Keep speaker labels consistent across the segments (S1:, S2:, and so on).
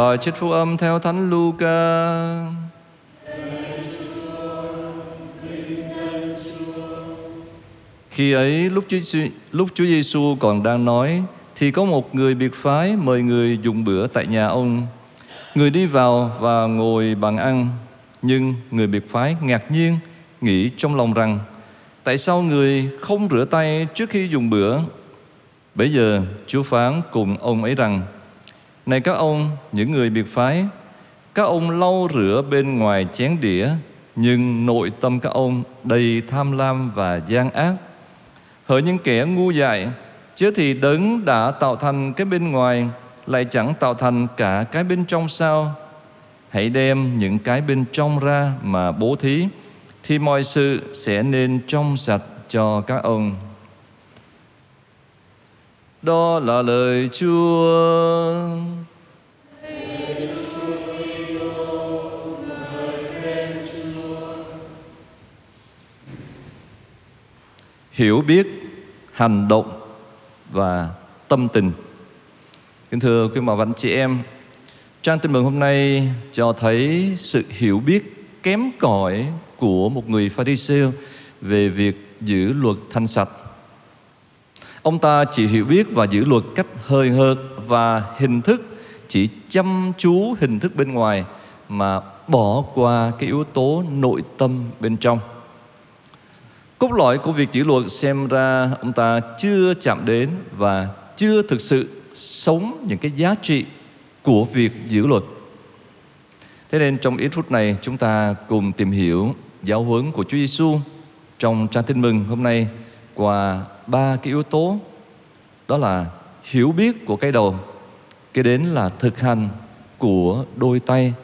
S1: Bài trích phúc âm theo Thánh Luca. Khi ấy lúc Chúa lúc Chúa Giêsu còn đang nói thì có một người biệt phái mời người dùng bữa tại nhà ông. Người đi vào và ngồi bàn ăn, nhưng người biệt phái ngạc nhiên nghĩ trong lòng rằng tại sao người không rửa tay trước khi dùng bữa? Bây giờ Chúa phán cùng ông ấy rằng này các ông, những người biệt phái, các ông lau rửa bên ngoài chén đĩa, nhưng nội tâm các ông đầy tham lam và gian ác. Hỡi những kẻ ngu dại, chứ thì đấng đã tạo thành cái bên ngoài lại chẳng tạo thành cả cái bên trong sao? Hãy đem những cái bên trong ra mà bố thí, thì mọi sự sẽ nên trong sạch cho các ông. Đó là lời Chúa. Hiểu biết, hành động và tâm tình. Kính thưa quý bà và anh chị em, trang tin mừng hôm nay cho thấy sự hiểu biết kém cỏi của một người Pharisêu về việc giữ luật thanh sạch. Ông ta chỉ hiểu biết và giữ luật cách hơi hợt và hình thức, chỉ chăm chú hình thức bên ngoài mà bỏ qua cái yếu tố nội tâm bên trong. Cốt lõi của việc giữ luật xem ra ông ta chưa chạm đến và chưa thực sự sống những cái giá trị của việc giữ luật. Thế nên trong ít phút này chúng ta cùng tìm hiểu giáo huấn của Chúa Giêsu trong trang tin mừng hôm nay qua ba cái yếu tố đó là hiểu biết của cái đầu, cái đến là thực hành của đôi tay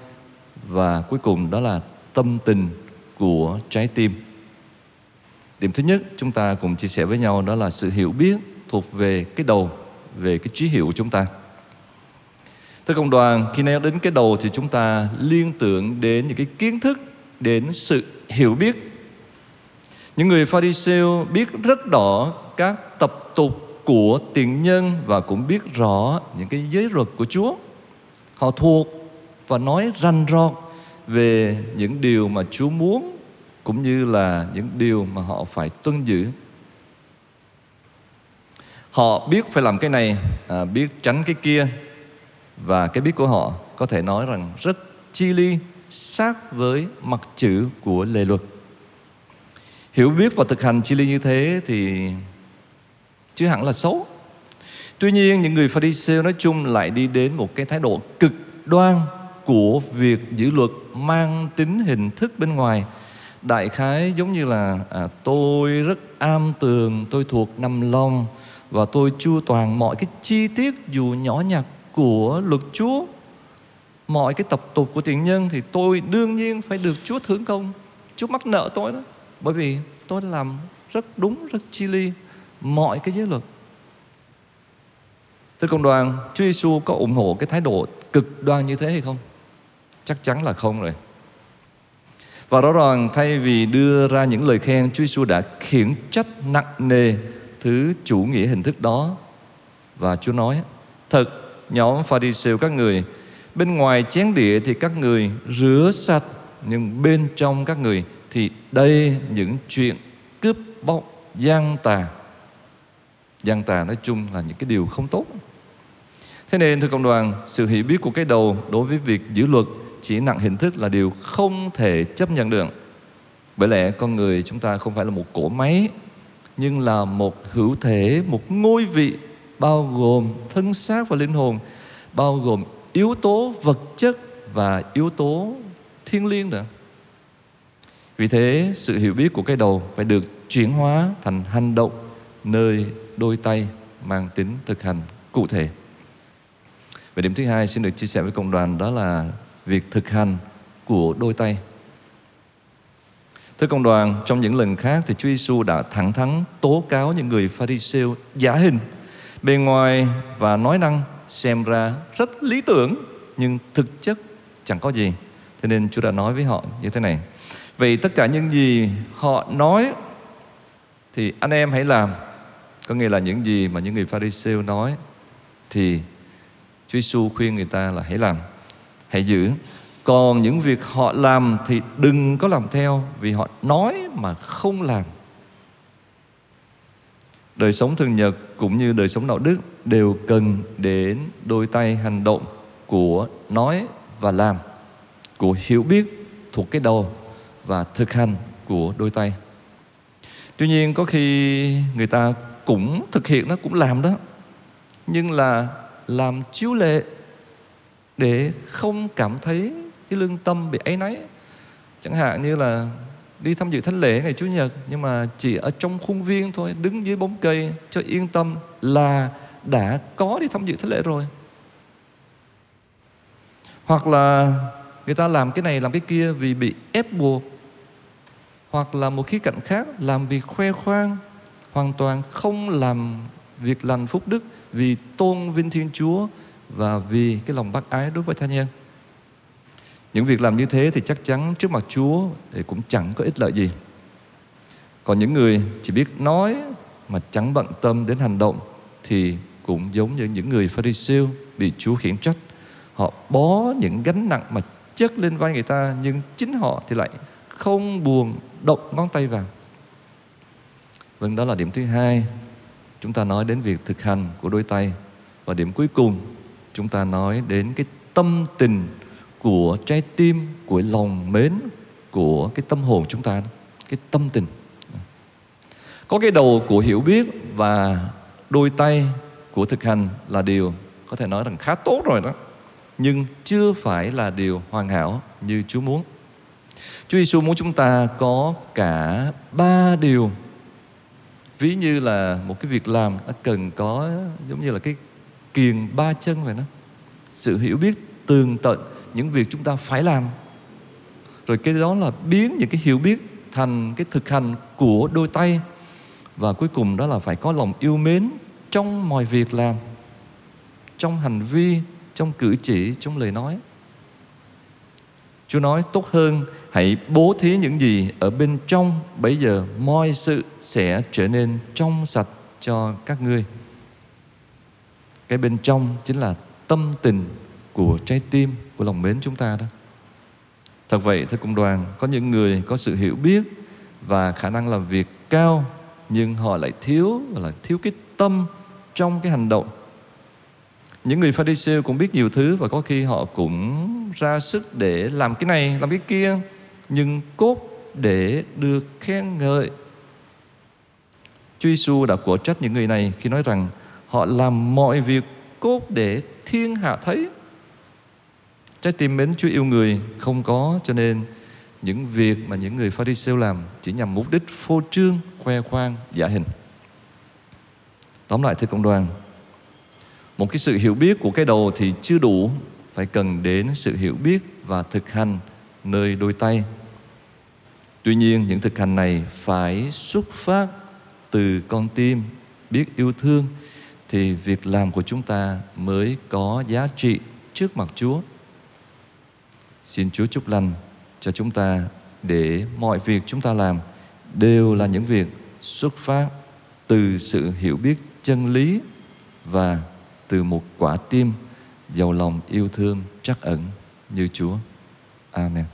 S1: và cuối cùng đó là tâm tình của trái tim. Điểm thứ nhất chúng ta cùng chia sẻ với nhau đó là sự hiểu biết thuộc về cái đầu, về cái trí hiểu của chúng ta. Thưa cộng đoàn, khi nói đến cái đầu thì chúng ta liên tưởng đến những cái kiến thức, đến sự hiểu biết. Những người Pharisêu biết rất rõ các tập tục của tiền nhân và cũng biết rõ những cái giới luật của Chúa. Họ thuộc và nói ranh rọt về những điều mà Chúa muốn cũng như là những điều mà họ phải tuân giữ. Họ biết phải làm cái này, à, biết tránh cái kia và cái biết của họ có thể nói rằng rất chi ly sát với mặt chữ của lề luật. Hiểu biết và thực hành chi ly như thế thì chứ hẳn là xấu. Tuy nhiên những người Pharisee nói chung lại đi đến một cái thái độ cực đoan của việc giữ luật mang tính hình thức bên ngoài. Đại khái giống như là à, tôi rất am tường tôi thuộc nằm lòng và tôi chu toàn mọi cái chi tiết dù nhỏ nhặt của luật Chúa. Mọi cái tập tục của tiền nhân thì tôi đương nhiên phải được Chúa thưởng công. Chúa mắc nợ tôi đó bởi vì tôi làm rất đúng rất chi ly mọi cái giới luật Thưa công đoàn, Chúa Giêsu có ủng hộ cái thái độ cực đoan như thế hay không? Chắc chắn là không rồi. Và rõ ràng thay vì đưa ra những lời khen, Chúa Giêsu đã khiển trách nặng nề thứ chủ nghĩa hình thức đó. Và Chúa nói, thật nhóm Pharisêu các người, bên ngoài chén đĩa thì các người rửa sạch, nhưng bên trong các người thì đây những chuyện cướp bóc, gian tà. Gian tà nói chung là những cái điều không tốt. Thế nên thưa cộng đoàn, sự hiểu biết của cái đầu đối với việc giữ luật chỉ nặng hình thức là điều không thể chấp nhận được. Bởi lẽ con người chúng ta không phải là một cỗ máy nhưng là một hữu thể, một ngôi vị bao gồm thân xác và linh hồn, bao gồm yếu tố vật chất và yếu tố thiên liêng nữa. Vì thế, sự hiểu biết của cái đầu phải được chuyển hóa thành hành động nơi đôi tay mang tính thực hành cụ thể. Và điểm thứ hai xin được chia sẻ với cộng đoàn đó là việc thực hành của đôi tay. Thưa cộng đoàn, trong những lần khác thì Chúa Giêsu đã thẳng thắn tố cáo những người Pharisêu giả hình, bề ngoài và nói năng xem ra rất lý tưởng nhưng thực chất chẳng có gì. Thế nên Chúa đã nói với họ như thế này. Vậy tất cả những gì họ nói thì anh em hãy làm. Có nghĩa là những gì mà những người Pharisêu nói thì Chúa Giêsu khuyên người ta là hãy làm. hãy giữ còn những việc họ làm thì đừng có làm theo vì họ nói mà không làm đời sống thường nhật cũng như đời sống đạo đức đều cần đến đôi tay hành động của nói và làm, của hiểu biết thuộc cái đầu và thực hành của đôi tay tuy nhiên có khi người ta cũng thực hiện, nó cũng làm đó. Nhưng là làm chiếu lệ để không cảm thấy cái lương tâm bị ấy náy. Chẳng hạn như là đi tham dự thánh lễ ngày chủ nhật, nhưng mà chỉ ở trong khuôn viên thôi, đứng dưới bóng cây cho yên tâm là đã có đi tham dự thánh lễ rồi. Hoặc là người ta làm cái này, làm cái kia vì bị ép buộc. Hoặc là một khía cạnh khác, làm vì khoe khoang hoàn toàn không làm việc lành phúc đức vì tôn vinh thiên chúa và vì cái lòng bác ái đối với tha nhân những việc làm như thế thì chắc chắn trước mặt chúa thì cũng chẳng có ích lợi gì còn những người chỉ biết nói mà chẳng bận tâm đến hành động thì cũng giống như những người Pharisêu bị Chúa khiển trách. Họ bó những gánh nặng mà chất lên vai người ta nhưng chính họ thì lại không buồn động ngón tay vào. Vâng, đó là điểm thứ hai. Chúng ta nói đến việc thực hành của đôi tay. Và điểm cuối cùng, chúng ta nói đến cái tâm tình của trái tim, của lòng mến, của cái tâm hồn chúng ta. Cái tâm tình. Có cái đầu của hiểu biết và đôi tay của thực hành là điều có thể nói rằng khá tốt rồi đó. Nhưng chưa phải là điều hoàn hảo như Chúa muốn. Chúa Giêsu muốn chúng ta có cả ba điều ví như là một cái việc làm nó cần có giống như là cái kiền ba chân vậy đó. Sự hiểu biết, tường tận những việc chúng ta phải làm. Rồi cái đó là biến những cái hiểu biết thành cái thực hành của đôi tay. Và cuối cùng đó là phải có lòng yêu mến trong mọi việc làm, trong hành vi, trong cử chỉ, trong lời nói. Chúa nói tốt hơn hãy bố thí những gì ở bên trong. Bây giờ mọi sự sẽ trở nên trong sạch cho các ngươi. Cái bên trong chính là tâm tình của trái tim, của lòng mến chúng ta đó. Thật vậy thưa cộng đoàn Có những người có sự hiểu biết Và khả năng làm việc cao Nhưng họ lại thiếu là thiếu cái tâm trong cái hành động những người Pharisee cũng biết nhiều thứ và có khi họ cũng ra sức để làm cái này, làm cái kia, nhưng cốt để được khen ngợi. Chúa Giêsu đã cổ trách những người này khi nói rằng họ làm mọi việc cốt để thiên hạ thấy. Trái tim mến Chúa yêu người không có cho nên những việc mà những người Pharisee làm chỉ nhằm mục đích phô trương, khoe khoang, giả hình. Tóm lại thưa cộng đoàn, một cái sự hiểu biết của cái đầu thì chưa đủ phải cần đến sự hiểu biết và thực hành nơi đôi tay tuy nhiên, những thực hành này phải xuất phát từ con tim, biết yêu thương, thì việc làm của chúng ta mới có giá trị trước mặt Chúa. Xin Chúa chúc lành cho chúng ta để mọi việc chúng ta làm đều là những việc xuất phát từ sự hiểu biết chân lý và từ một quả tim giàu lòng yêu thương trắc ẩn như Chúa. Amen.